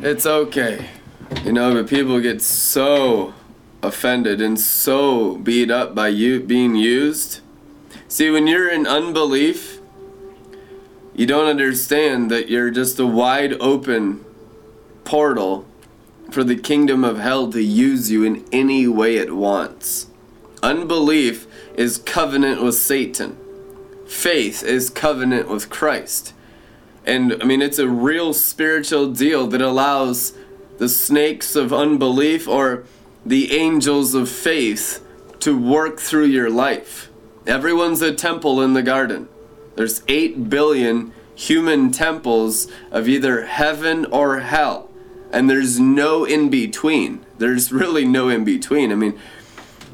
It's okay. You know, but people get so offended and so beat up by you being used. See, when you're in unbelief, you don't understand that you're just a wide open portal for the kingdom of hell to use you in any way it wants. Unbelief is covenant with Satan. Faith is covenant with Christ. And I mean, it's a real spiritual deal that allows the snakes of unbelief or the angels of faith to work through your life. Everyone's a temple in the garden. There's 8 billion human temples of either heaven or hell. And there's no in between. There's really no in between. I mean,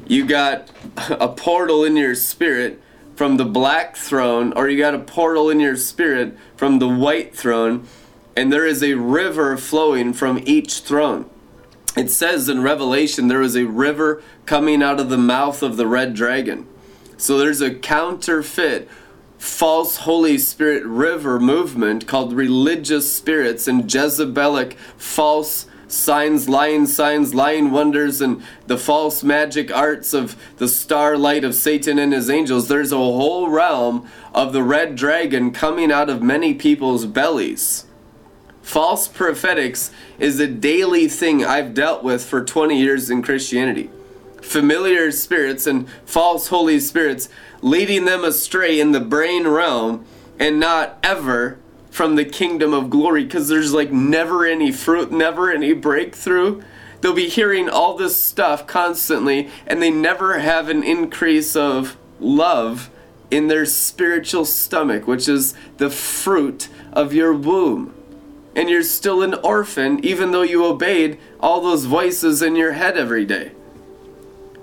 you got a portal in your spirit from the black throne, or you got a portal in your spirit from the white throne, and there is a river flowing from each throne. It says in Revelation there is a river coming out of the mouth of the red dragon. So there's a counterfeit false Holy Spirit river movement called religious spirits and Jezebelic false signs, lying signs, lying wonders, and the false magic arts of the starlight of Satan and his angels. There's a whole realm of the red dragon coming out of many people's bellies. False prophetics is a daily thing I've dealt with for 20 years in Christianity. Familiar spirits and false Holy Spirits leading them astray in the brain realm and not ever from the kingdom of glory because there's like never any fruit, never any breakthrough. They'll be hearing all this stuff constantly and they never have an increase of love in their spiritual stomach, which is the fruit of your womb. And you're still an orphan even though you obeyed all those voices in your head every day.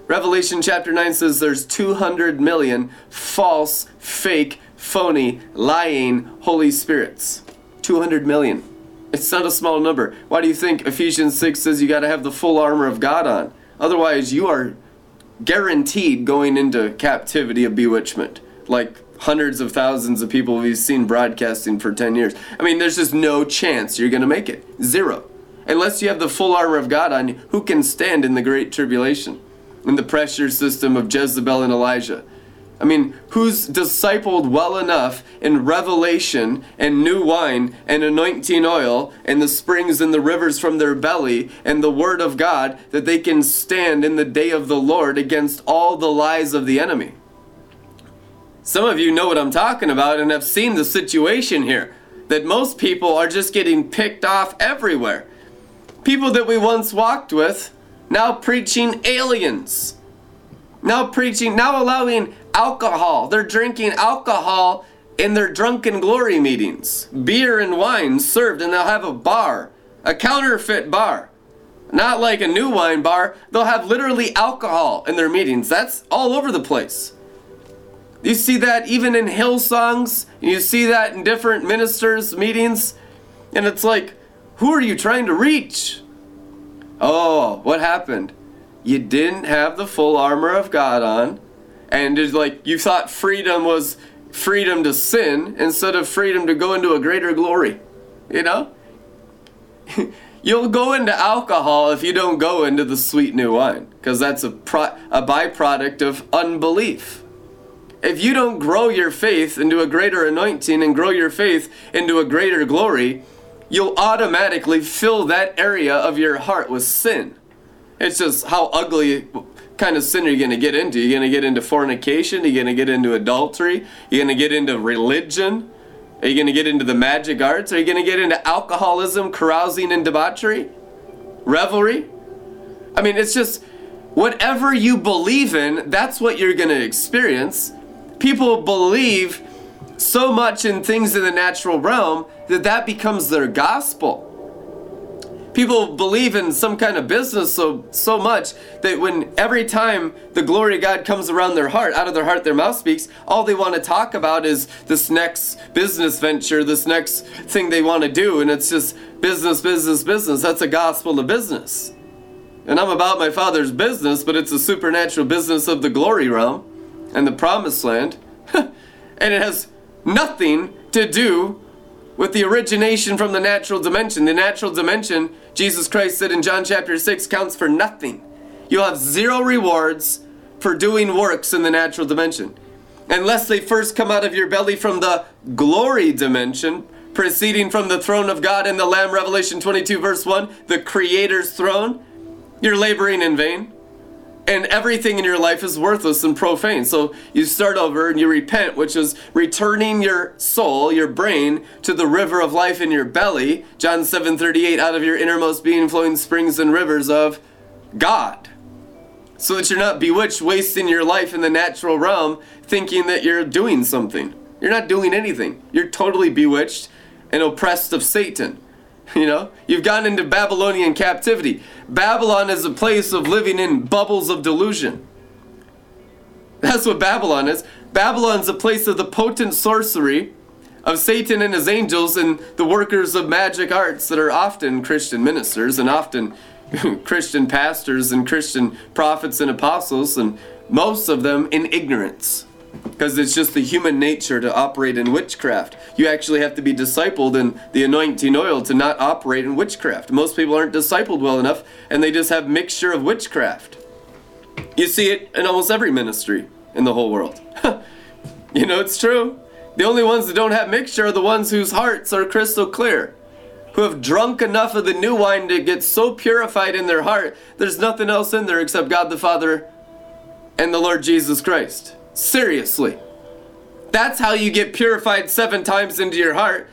Revelation chapter 9 says there's 200 million false, fake phony, lying Holy Spirits. 200 million. It's not a small number. Why do you think Ephesians 6 says you got to have the full armor of God on? Otherwise, you are guaranteed going into captivity of bewitchment. Like hundreds of thousands of people we've seen broadcasting for 10 years. I mean, there's just no chance you're going to make it. Zero. Unless you have the full armor of God on you, who can stand in the great tribulation? In the pressure system of Jezebel and Elijah. I mean, who's discipled well enough in revelation and new wine and anointing oil and the springs and the rivers from their belly and the word of God that they can stand in the day of the Lord against all the lies of the enemy? Some of you know what I'm talking about and have seen the situation here that most people are just getting picked off everywhere. People that we once walked with now preaching aliens. Now preaching, now allowing alcohol. They're drinking alcohol in their drunken glory meetings. Beer and wine served, and they'll have a bar, a counterfeit bar. Not like a new wine bar, they'll have literally alcohol in their meetings. That's all over the place. You see that even in hill Hillsongs, you see that in different ministers' meetings, and it's like, who are you trying to reach? Oh, what happened? You didn't have the full armor of God on and it's like you thought freedom was freedom to sin instead of freedom to go into a greater glory. You know? You'll go into alcohol if you don't go into the sweet new wine, because that's a, pro- a byproduct of unbelief. If you don't grow your faith into a greater anointing and grow your faith into a greater glory, you'll automatically fill that area of your heart with sin. It's just how ugly kind of sin are you going to get into? You're going to get into fornication? You're going to get into adultery? You're going to get into religion? Are you going to get into the magic arts? Are you going to get into alcoholism, carousing, and debauchery? Revelry? I mean, it's just whatever you believe in, that's what you're going to experience. People believe so much in things in the natural realm that that becomes their gospel people believe in some kind of business so so much that when every time the glory of God comes around their heart, out of their heart their mouth speaks, all they want to talk about is this next business venture, this next thing they want to do, and it's just business, business, business. That's a gospel of business. And I'm about my father's business, but it's a supernatural business of the glory realm and the promised land. and it has nothing to do with the origination from the natural dimension. The natural dimension, Jesus Christ said in John chapter 6, counts for nothing. You'll have zero rewards for doing works in the natural dimension. Unless they first come out of your belly from the glory dimension, proceeding from the throne of God in the Lamb, Revelation 22, verse 1, the Creator's throne, you're laboring in vain and everything in your life is worthless and profane. So you start over and you repent, which is returning your soul, your brain, to the river of life in your belly. John 7:38, out of your innermost being flowing springs and rivers of God. So that you're not bewitched, wasting your life in the natural realm, thinking that you're doing something. You're not doing anything. You're totally bewitched and oppressed of Satan. You know, you've gone into Babylonian captivity. Babylon is a place of living in bubbles of delusion. That's what Babylon is. Babylon's a place of the potent sorcery of Satan and his angels and the workers of magic arts that are often Christian ministers and often Christian pastors and Christian prophets and apostles, and most of them in ignorance because it's just the human nature to operate in witchcraft. You actually have to be discipled in the anointing oil to not operate in witchcraft. Most people aren't discipled well enough and they just have mixture of witchcraft. You see it in almost every ministry in the whole world. you know, it's true. The only ones that don't have mixture are the ones whose hearts are crystal clear. Who have drunk enough of the new wine to get so purified in their heart, there's nothing else in there except God the Father and the Lord Jesus Christ. Seriously. That's how you get purified seven times into your heart.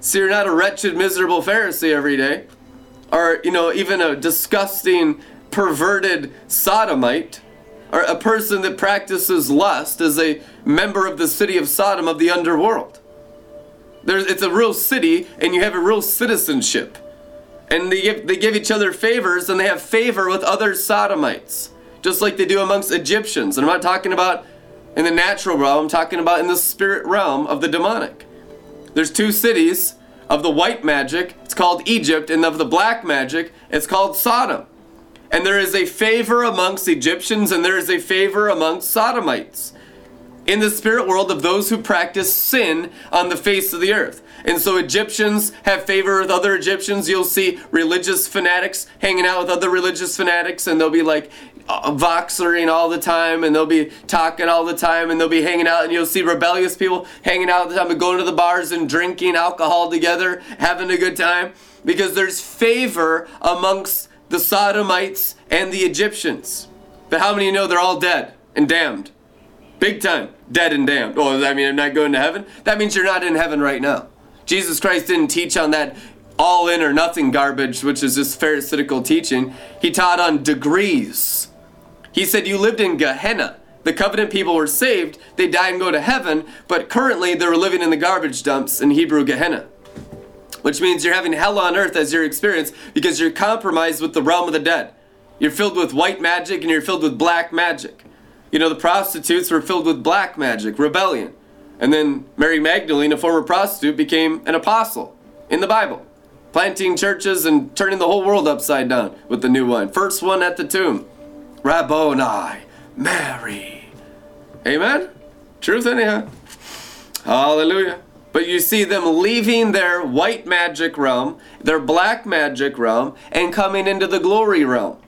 So you're not a wretched, miserable Pharisee every day. Or, you know, even a disgusting, perverted sodomite. Or a person that practices lust as a member of the city of Sodom of the underworld. There's, it's a real city, and you have a real citizenship. And they give, they give each other favors, and they have favor with other sodomites. Just like they do amongst Egyptians. And I'm not talking about in the natural realm, I'm talking about in the spirit realm of the demonic. There's two cities of the white magic, it's called Egypt, and of the black magic, it's called Sodom. And there is a favor amongst Egyptians and there is a favor amongst Sodomites in the spirit world of those who practice sin on the face of the earth. And so Egyptians have favor with other Egyptians. You'll see religious fanatics hanging out with other religious fanatics, and they'll be like, Uh, voxering all the time and they'll be talking all the time and they'll be hanging out and you'll see rebellious people hanging out all the time and going to the bars and drinking alcohol together, having a good time because there's favor amongst the Sodomites and the Egyptians. But how many know they're all dead and damned? Big time, dead and damned. Oh, does that mean I'm not going to heaven? That means you're not in heaven right now. Jesus Christ didn't teach on that all in or nothing garbage, which is just Pharisaical teaching. He taught on degrees. He said, You lived in Gehenna. The covenant people were saved, they die and go to heaven, but currently they were living in the garbage dumps in Hebrew Gehenna. Which means you're having hell on earth as your experience because you're compromised with the realm of the dead. You're filled with white magic and you're filled with black magic. You know, the prostitutes were filled with black magic, rebellion. And then Mary Magdalene, a former prostitute, became an apostle in the Bible, planting churches and turning the whole world upside down with the new wine. First one at the tomb. Rabboni, Mary. Amen? Truth, anyhow. Hallelujah. But you see them leaving their white magic realm, their black magic realm, and coming into the glory realm.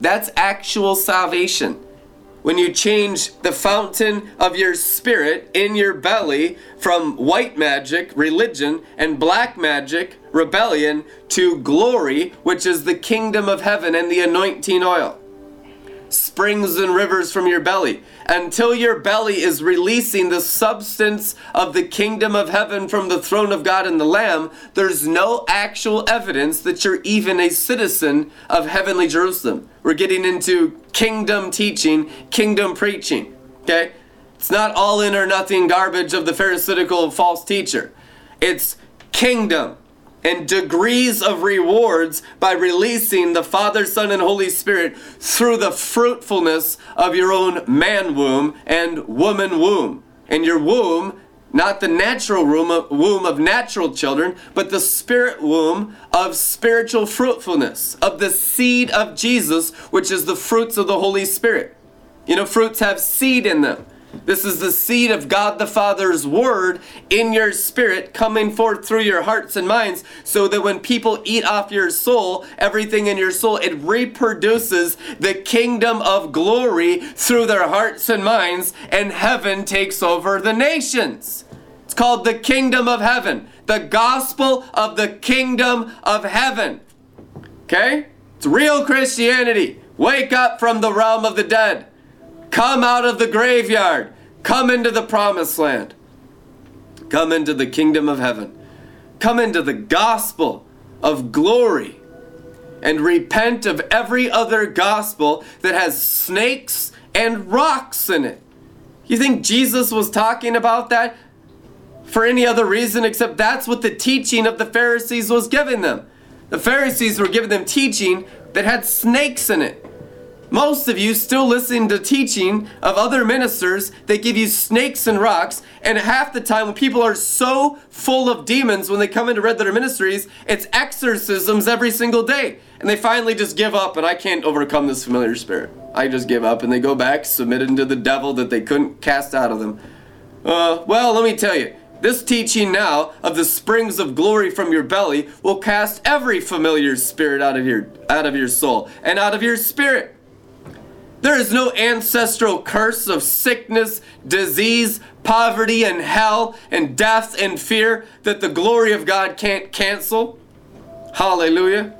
That's actual salvation. When you change the fountain of your spirit in your belly from white magic, religion, and black magic, rebellion, to glory, which is the kingdom of heaven and the anointing oil springs and rivers from your belly. Until your belly is releasing the substance of the kingdom of heaven from the throne of God and the Lamb, there's no actual evidence that you're even a citizen of heavenly Jerusalem. We're getting into kingdom teaching, kingdom preaching. Okay? It's not all in or nothing garbage of the Pharisaical false teacher. It's kingdom and degrees of rewards by releasing the Father, Son, and Holy Spirit through the fruitfulness of your own man womb and woman womb. And your womb, not the natural womb of, womb of natural children, but the spirit womb of spiritual fruitfulness, of the seed of Jesus, which is the fruits of the Holy Spirit. You know, fruits have seed in them. This is the seed of God the Father's word in your spirit coming forth through your hearts and minds so that when people eat off your soul, everything in your soul, it reproduces the kingdom of glory through their hearts and minds, and heaven takes over the nations. It's called the kingdom of heaven, the gospel of the kingdom of heaven. Okay? It's real Christianity. Wake up from the realm of the dead. Come out of the graveyard. Come into the promised land. Come into the kingdom of heaven. Come into the gospel of glory and repent of every other gospel that has snakes and rocks in it. You think Jesus was talking about that for any other reason except that's what the teaching of the Pharisees was giving them? The Pharisees were giving them teaching that had snakes in it. Most of you still listen to teaching of other ministers that give you snakes and rocks, and half the time when people are so full of demons when they come into Red Letter Ministries, it's exorcisms every single day. And they finally just give up, and I can't overcome this familiar spirit. I just give up, and they go back, submitted to the devil that they couldn't cast out of them. Uh, well, let me tell you, this teaching now of the springs of glory from your belly will cast every familiar spirit out of your out of your soul and out of your spirit. There is no ancestral curse of sickness, disease, poverty, and hell, and death and fear that the glory of God can't cancel. Hallelujah.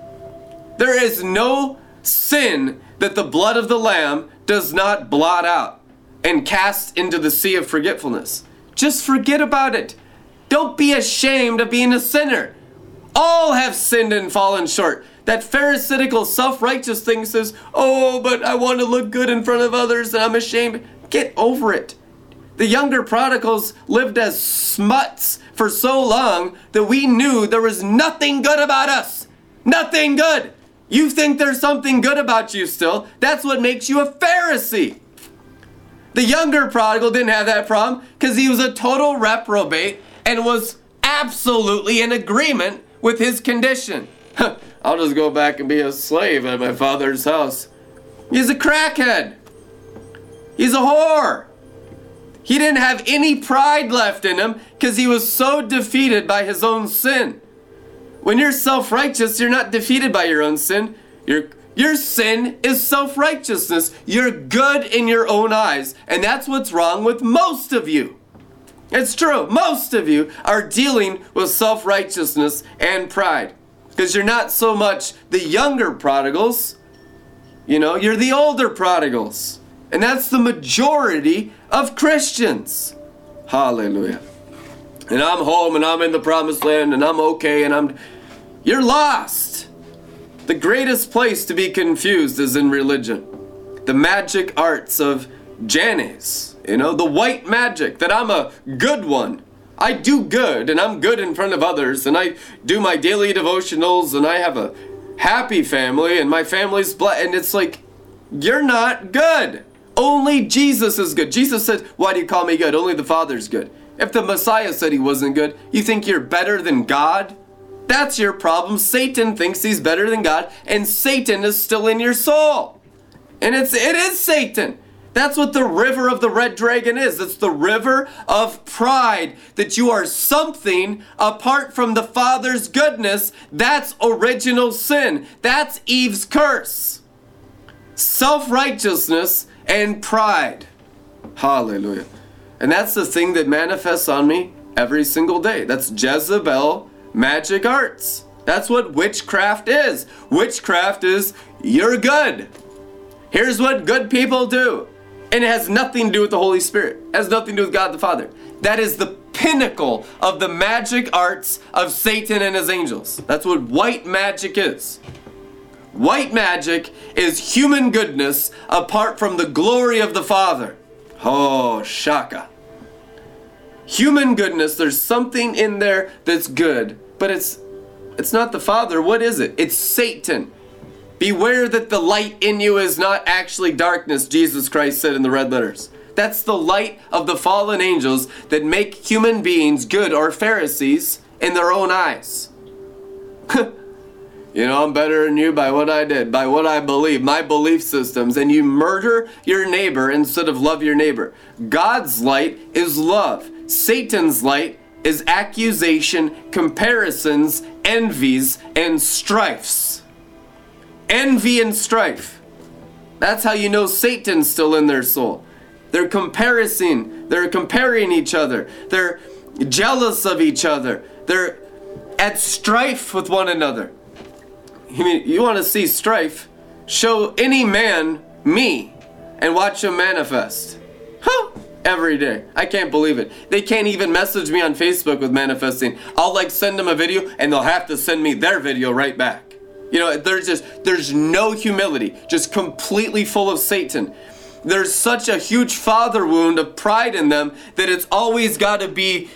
There is no sin that the blood of the Lamb does not blot out and cast into the sea of forgetfulness. Just forget about it. Don't be ashamed of being a sinner. All have sinned and fallen short. That pharisaical, self righteous thing says, Oh, but I want to look good in front of others and I'm ashamed. Get over it. The younger prodigals lived as smuts for so long that we knew there was nothing good about us. Nothing good. You think there's something good about you still. That's what makes you a Pharisee. The younger prodigal didn't have that problem because he was a total reprobate and was absolutely in agreement with his condition. I'll just go back and be a slave at my father's house. He's a crackhead. He's a whore. He didn't have any pride left in him because he was so defeated by his own sin. When you're self righteous, you're not defeated by your own sin. Your, your sin is self righteousness. You're good in your own eyes. And that's what's wrong with most of you. It's true. Most of you are dealing with self righteousness and pride because you're not so much the younger prodigals, you know, you're the older prodigals. And that's the majority of Christians. Hallelujah. And I'm home and I'm in the promised land and I'm okay and I'm. You're lost. The greatest place to be confused is in religion. The magic arts of Jannes, you know, the white magic that I'm a good one I do good and I'm good in front of others and I do my daily devotionals and I have a happy family and my family's blessed and it's like you're not good. Only Jesus is good. Jesus said, "Why do you call me good? Only the Father's good." If the Messiah said he wasn't good, you think you're better than God? That's your problem. Satan thinks he's better than God and Satan is still in your soul. And it's it is Satan. That's what the river of the red dragon is. It's the river of pride that you are something apart from the Father's goodness. That's original sin. That's Eve's curse. Self righteousness and pride. Hallelujah. And that's the thing that manifests on me every single day. That's Jezebel magic arts. That's what witchcraft is. Witchcraft is you're good. Here's what good people do. And it has nothing to do with the Holy Spirit. It has nothing to do with God the Father. That is the pinnacle of the magic arts of Satan and his angels. That's what white magic is. White magic is human goodness apart from the glory of the Father. Oh, shaka. Human goodness, there's something in there that's good, but it's it's not the Father. What is it? It's Satan. Beware that the light in you is not actually darkness, Jesus Christ said in the red letters. That's the light of the fallen angels that make human beings good or Pharisees in their own eyes. you know, I'm better than you by what I did, by what I believe, my belief systems, and you murder your neighbor instead of love your neighbor. God's light is love. Satan's light is accusation, comparisons, envies, and strifes. Envy and strife. That's how you know Satan's still in their soul. They're comparing, they're comparing each other. They're jealous of each other. They're at strife with one another. You mean you want to see strife? Show any man me and watch him manifest. Huh? Every day. I can't believe it. They can't even message me on Facebook with manifesting. I'll like send them a video and they'll have to send me their video right back. You know, there's just there's no humility, just completely full of Satan. There's such a huge father wound of pride in them that it's always got to be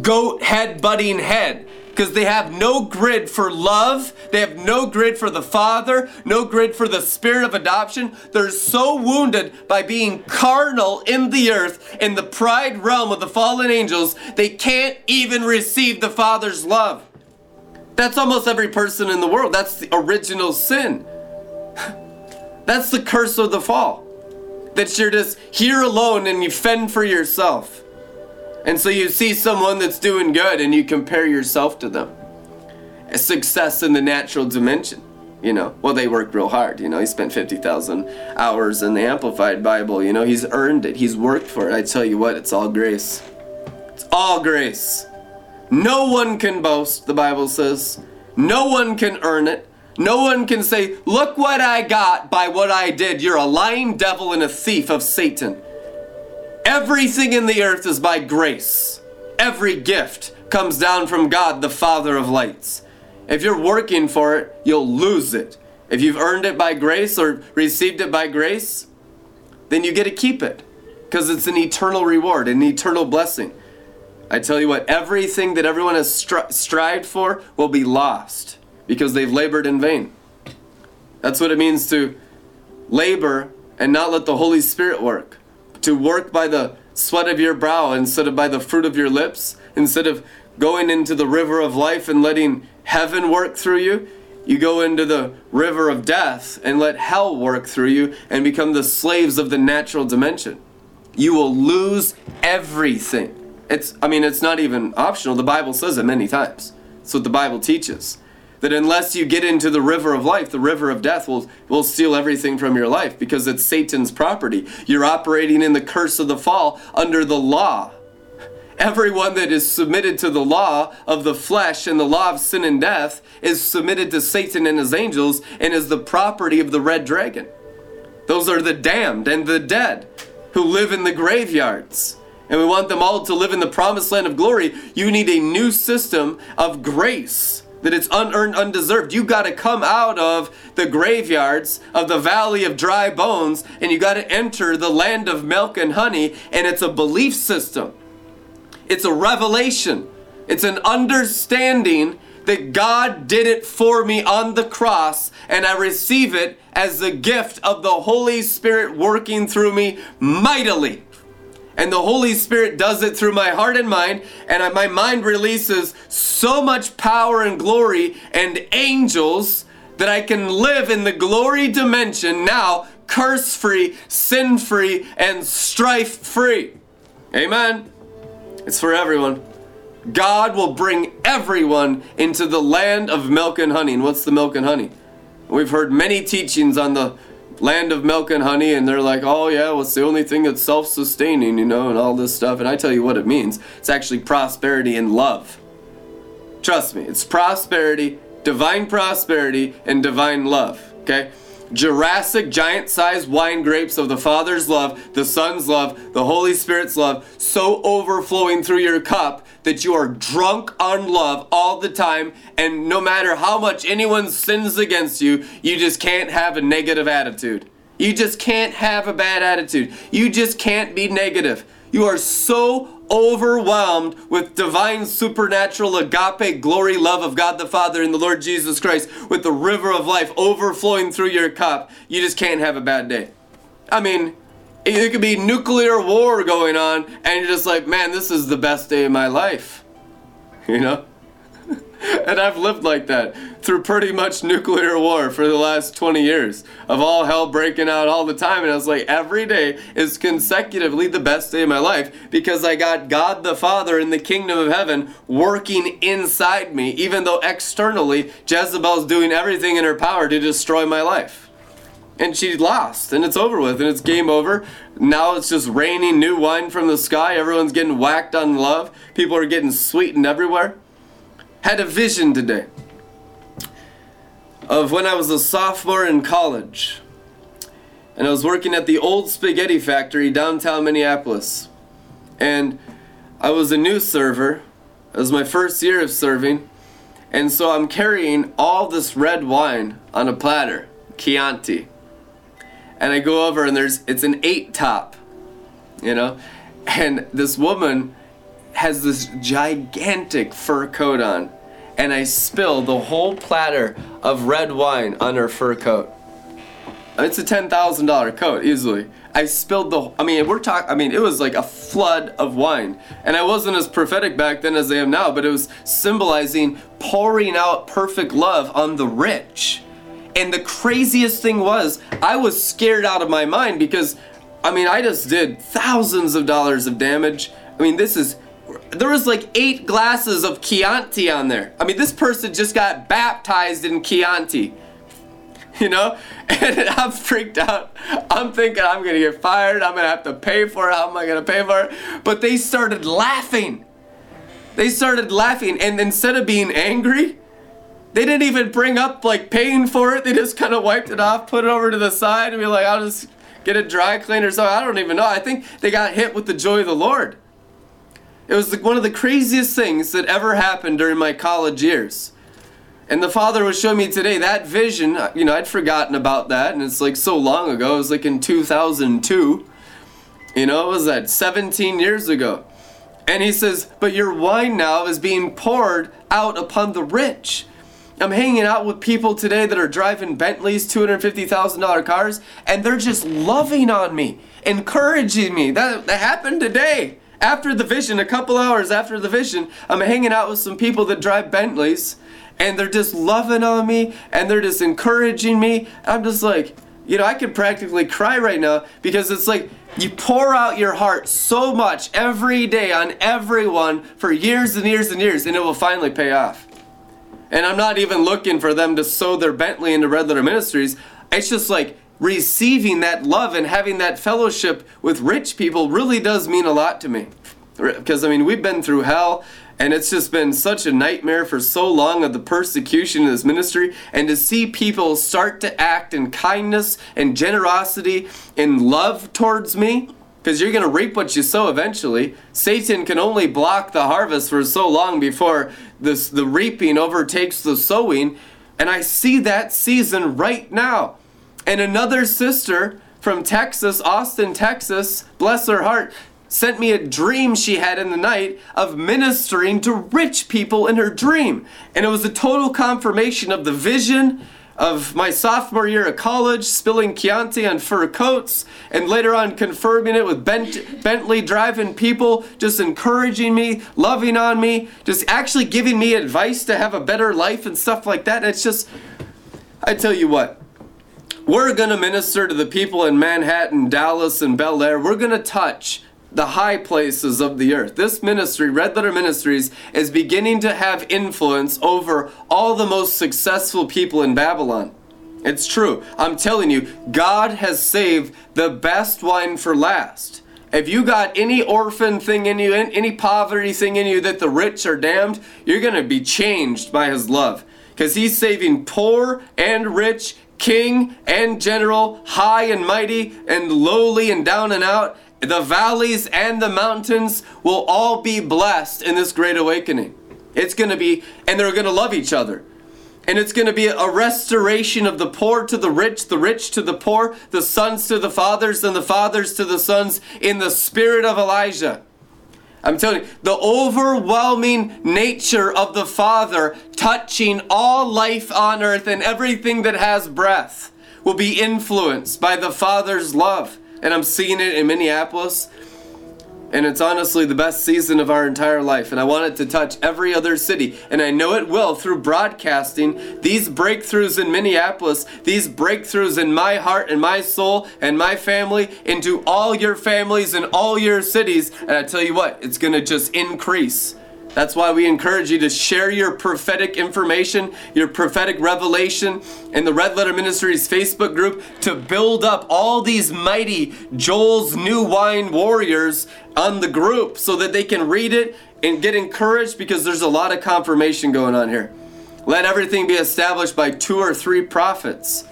goat head butting head because they have no grid for love. They have no grid for the Father, no grid for the Spirit of adoption. They're so wounded by being carnal in the earth, in the pride realm of the fallen angels, they can't even receive the Father's love. That's almost every person in the world. That's the original sin. That's the curse of the fall. That you're just here alone and you fend for yourself. And so you see someone that's doing good and you compare yourself to them. Success in the natural dimension. You know, well, they work real hard. You know, he spent 50,000 hours in the Amplified Bible. You know, he's earned it, he's worked for it. I tell you what, it's all grace. It's all grace. No one can boast, the Bible says. No one can earn it. No one can say, Look what I got by what I did. You're a lying devil and a thief of Satan. Everything in the earth is by grace. Every gift comes down from God, the Father of lights. If you're working for it, you'll lose it. If you've earned it by grace or received it by grace, then you get to keep it because it's an eternal reward, an eternal blessing. I tell you what, everything that everyone has stri- strived for will be lost because they've labored in vain. That's what it means to labor and not let the Holy Spirit work to work by the sweat of your brow instead of by the fruit of your lips, instead of going into the river of life and letting heaven work through you, you go into the river of death and let hell work through you and become the slaves of the natural dimension. You will lose everything. It's I mean it's not even optional. The Bible says it many times. It's what the Bible teaches that unless you get into the river of life, the river of death will, will steal everything from your life because it's Satan's property. You're operating in the curse of the fall under the law. Everyone that is submitted to the law of the flesh and the law of sin and death is submitted to Satan and his angels and is the property of the red dragon. Those are the damned and the dead who live in the graveyards. And we want them all to live in the promised land of glory. You need a new system of grace that it's unearned, undeserved. You got to come out of the graveyards of the valley of dry bones and you got to enter the land of milk and honey. And it's a belief system, it's a revelation, it's an understanding that God did it for me on the cross and I receive it as the gift of the Holy Spirit working through me mightily and the Holy Spirit does it through my heart and mind, and my mind releases so much power and glory and angels that I can live in the glory dimension now, curse free, sin free, and strife free. Amen. It's for everyone. God will bring everyone into the land of milk and honey. And what's the milk and honey? We've heard many teachings on the land of milk and honey and they're like oh yeah well it's the only thing that's self-sustaining you know and all this stuff. And i tell you what it means. It's actually prosperity and love. Trust me it's prosperity divine prosperity and divine love okay Jurassic giant sized wine grapes of the Father's love, the Son's love, the Holy Spirit's love, so overflowing through your cup that you are drunk on love all the time, and no matter how much anyone sins against you, you just can't have a negative attitude. You just can't have a bad attitude. You just can't be negative. You are so overwhelmed with divine supernatural agape glory love of God the Father and the Lord Jesus Christ with the river of life overflowing through your cup, you just can't have a bad day. I mean, it could be nuclear war going on and you're just like, man, this is the best day of my life. You know? and I've lived like that through pretty much nuclear war for the last 20 years of all hell breaking out all the time. And I was like, every day is consecutively the best day of my life because I got God the Father in the kingdom of heaven working inside me, even though externally Jezebel's doing everything in her power to destroy my life. And she lost, and it's over with, and it's game over. Now it's just raining new wine from the sky. Everyone's getting whacked on love. People are getting sweetened everywhere had a vision today of when I was a sophomore in college. And I was working at the old spaghetti factory downtown Minneapolis. And I was a new server. It was my first year of serving. And so I'm carrying all this red wine on a platter, Chianti. And I go over and there's it's an eight top, you know? And this woman has this gigantic fur coat on, and I spill the whole platter of red wine on her fur coat. It's a ten thousand dollar coat easily. I spilled the. I mean, we're talking. I mean, it was like a flood of wine, and I wasn't as prophetic back then as I am now. But it was symbolizing pouring out perfect love on the rich. And the craziest thing was, I was scared out of my mind because, I mean, I just did thousands of dollars of damage. I mean, this is there was like eight glasses of Chianti on there. I mean, this person just got baptized in Chianti. You know? And I'm freaked out. I'm thinking I'm gonna get fired. I'm gonna have to pay for it. How am I gonna pay for it? But they started laughing. They started laughing, and instead of being angry, they didn't even bring up like paying for it. They just kind of wiped it off, put it over to the side, and be like, I'll just get a dry cleaner. So I don't even know. I think they got hit with the joy of the Lord. It was one of the craziest things that ever happened during my college years. And the Father was showing me today that vision. Uh, you know, I'd forgotten about that, and it's like so long ago. It was like in 2002. You know, it was that 17 years ago. And he says, But your wine now is being poured out upon the rich. I'm hanging out with people today that are driving Bentleys, $250,000 cars, and they're just loving on me, encouraging me. That, that happened today after the vision, a couple hours after the vision, I'm hanging out with some people that drive Bentleys and they're just loving on me and they're just encouraging me. I'm just like, you know, I could practically cry right now because it's like you pour out your heart so much every day on everyone for years and years and years and it will finally pay off. And I'm not even looking for them to sow their Bentley into Red Letter Ministries. It's just like receiving that love and having that fellowship with rich people really does mean a lot to me. Because, I mean, we've been through hell, and it's just been such a nightmare for so long of the persecution in this ministry. And to see people start to act in kindness and generosity and love towards me, because you're going to reap what you sow eventually. Satan can only block the harvest for so long before this, the reaping overtakes the sowing. And I see that season right now. And another sister from Texas, Austin, Texas, bless her heart, sent me a dream she had in the night of ministering to rich people in her dream. And it was a total confirmation of the vision of my sophomore year of college, spilling Chianti on fur coats, and later on confirming it with Bent- Bentley driving people, just encouraging me, loving on me, just actually giving me advice to have a better life and stuff like that. And it's just, I tell you what, we're going to minister to the people in Manhattan, Dallas, and Bel Air. We're going to touch the high places of the earth. This ministry, Red Letter Ministries, is beginning to have influence over all the most successful people in Babylon. It's true. I'm telling you, God has saved the best wine for last. If you got any orphan thing in you, any poverty thing in you that the rich are damned, you're going to be changed by his love. Because he's saving poor and rich king and general, high and mighty, and lowly and down and out, the valleys and the mountains will all be blessed in this great awakening. It's going to be, and they're going to love each other. And it's going to be a restoration of the poor to the rich, the rich to the poor, the sons to the fathers, and the fathers to the sons in the spirit of Elijah. I'm telling you, the overwhelming nature of the Father touching all life on earth and everything that has breath will be influenced by the Father's love. And I'm seeing it in Minneapolis. And it's honestly the best season of our entire life. And I want it to touch every other city. And I know it will through broadcasting. These breakthroughs in Minneapolis, these breakthroughs in my heart and my soul and my family into all your families and all your cities. And I tell you what, it's going to just increase. That's why we encourage you to share your prophetic information, your prophetic revelation in the Red Letter Ministries Facebook group to build up all these mighty Joel's New Wine warriors on the group so that they can read it and get encouraged because there's a lot of confirmation going on here. Let everything be established by two or three prophets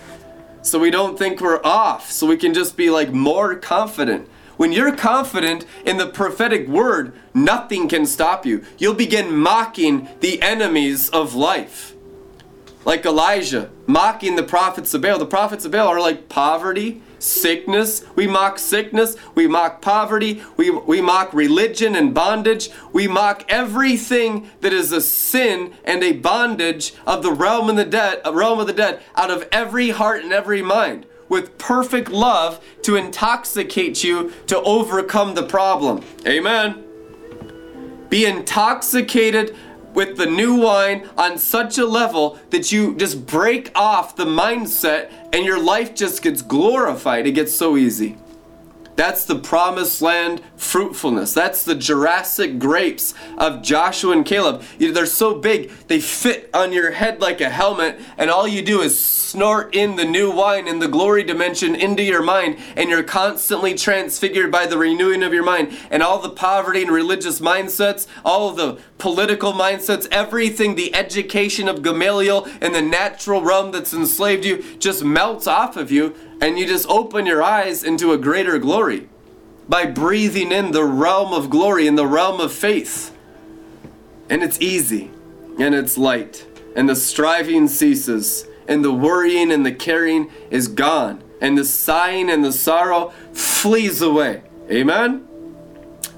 so we don't think we're off, so we can just be like more confident. When you're confident in the prophetic word, nothing can stop you. You'll begin mocking the enemies of life. Like Elijah, mocking the prophets of Baal. The prophets of Baal are like poverty, sickness. We mock sickness. We mock poverty. We, we mock religion and bondage. We mock everything that is a sin and a bondage of the realm the dead, realm of the dead, out of every heart and every mind with perfect love to intoxicate you to overcome the problem. Amen. Be intoxicated with the new wine on such a level that you just break off the mindset and your life just gets glorified. It gets so easy. That's the promised land fruitfulness. That's the Jurassic grapes of Joshua and Caleb. They're so big, they fit on your head like a helmet, and all you do is snort in the new wine in the glory dimension into your mind, and you're constantly transfigured by the renewing of your mind. And all the poverty and religious mindsets, all the political mindsets, everything, the education of Gamaliel and the natural realm that's enslaved you just melts off of you and you just open your eyes into a greater glory by breathing in the realm of glory, in the realm of faith. And it's easy and it's light, and the striving ceases, and the worrying and the caring is gone, and the sighing and the sorrow flees away. Amen?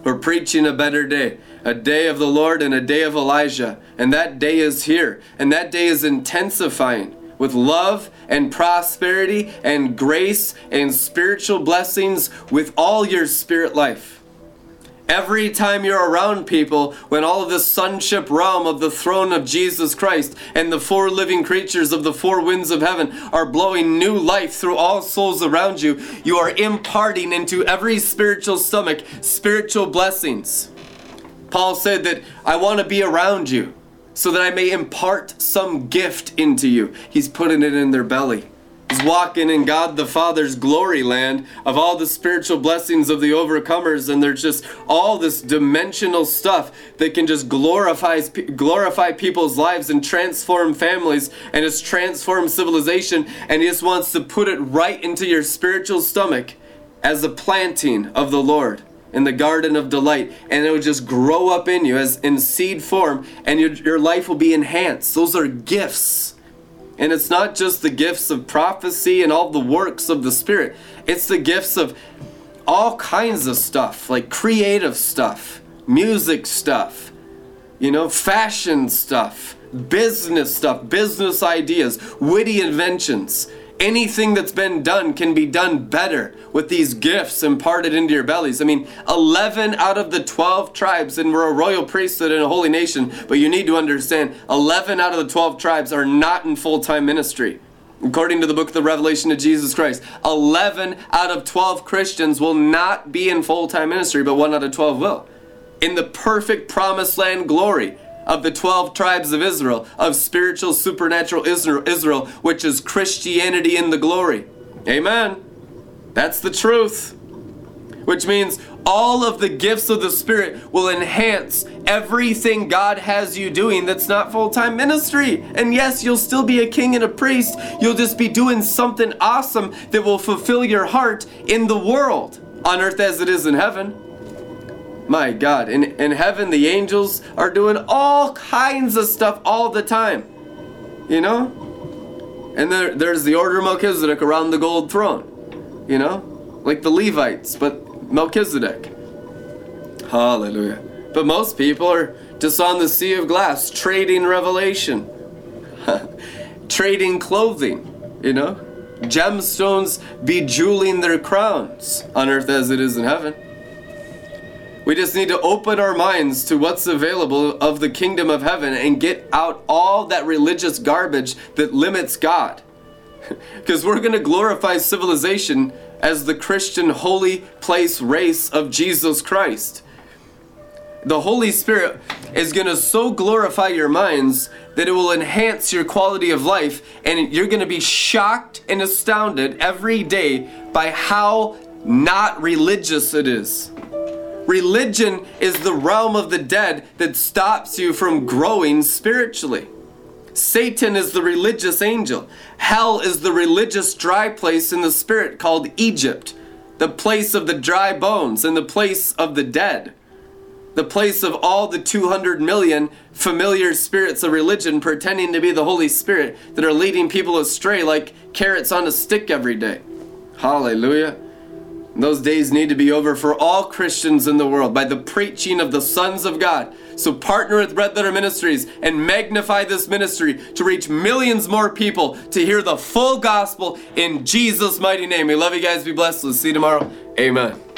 We're preaching a better day, a day of the Lord and a day of Elijah, and that day is here, and that day is intensifying with love and prosperity and grace and spiritual blessings with all your spirit life. Every time you're around people, when all of the sonship realm of the throne of Jesus Christ and the four living creatures of the four winds of heaven are blowing new life through all souls around you, you are imparting into every spiritual stomach spiritual blessings. Paul said that I want to be around you so that I may impart some gift into you. He's putting it in their belly. He's walking in God the Father's glory land of all the spiritual blessings of the overcomers, and there's just all this dimensional stuff that can just glorify glorify people's lives and transform families, and it's transform civilization. And He just wants to put it right into your spiritual stomach as a planting of the Lord in the garden of delight and it will just grow up in you as in seed form and your, your life will be enhanced. Those are gifts. And it's not just the gifts of prophecy and all the works of the spirit. It's the gifts of all kinds of stuff like creative stuff music stuff you know fashion stuff business stuff business ideas witty inventions anything that's been done can be done better with these gifts imparted into your bellies. I mean, 11 out of the 12 tribes, and we're a royal priesthood and a holy nation, but you need to understand 11 out of the 12 tribes are not in full time ministry. According to the book of the Revelation of Jesus Christ, 11 out of 12 Christians will not be in full time ministry, but 1 out of 12 will. In the perfect promised land glory, of the 12 tribes of Israel, of spiritual supernatural Israel, which is Christianity in the glory. Amen. That's the truth. Which means all of the gifts of the Spirit will enhance everything God has you doing that's not full time ministry. And yes, you'll still be a king and a priest. You'll just be doing something awesome that will fulfill your heart in the world, on earth as it is in heaven. My God, in, in heaven, the angels are doing all kinds of stuff all the time. You know? And there, there's the order of Melchizedek around the gold throne. You know? Like the Levites, but Melchizedek. Hallelujah. But most people are just on the sea of glass, trading revelation, trading clothing, you know? Gemstones bejeweling their crowns on earth as it is in heaven. We just need to open our minds to what's available of the kingdom of heaven and get out all that religious garbage that limits God. Because we're going to glorify civilization as the Christian holy place race of Jesus Christ. The Holy Spirit is going to so glorify your minds that it will enhance your quality of life, and you're going to be shocked and astounded every day by how not religious it is. Religion is the realm of the dead that stops you from growing spiritually. Satan is the religious angel. Hell is the religious dry place in the spirit called Egypt, the place of the dry bones and the place of the dead, the place of all the 200 million familiar spirits of religion pretending to be the Holy Spirit that are leading people astray like carrots on a stick every day. Hallelujah. Those days need to be over for all Christians in the world by the preaching of the sons of God. So partner with Red Letter Ministries and magnify this ministry to reach millions more people to hear the full gospel in Jesus' mighty name. We love you guys. Be blessed. We'll see you tomorrow. Amen.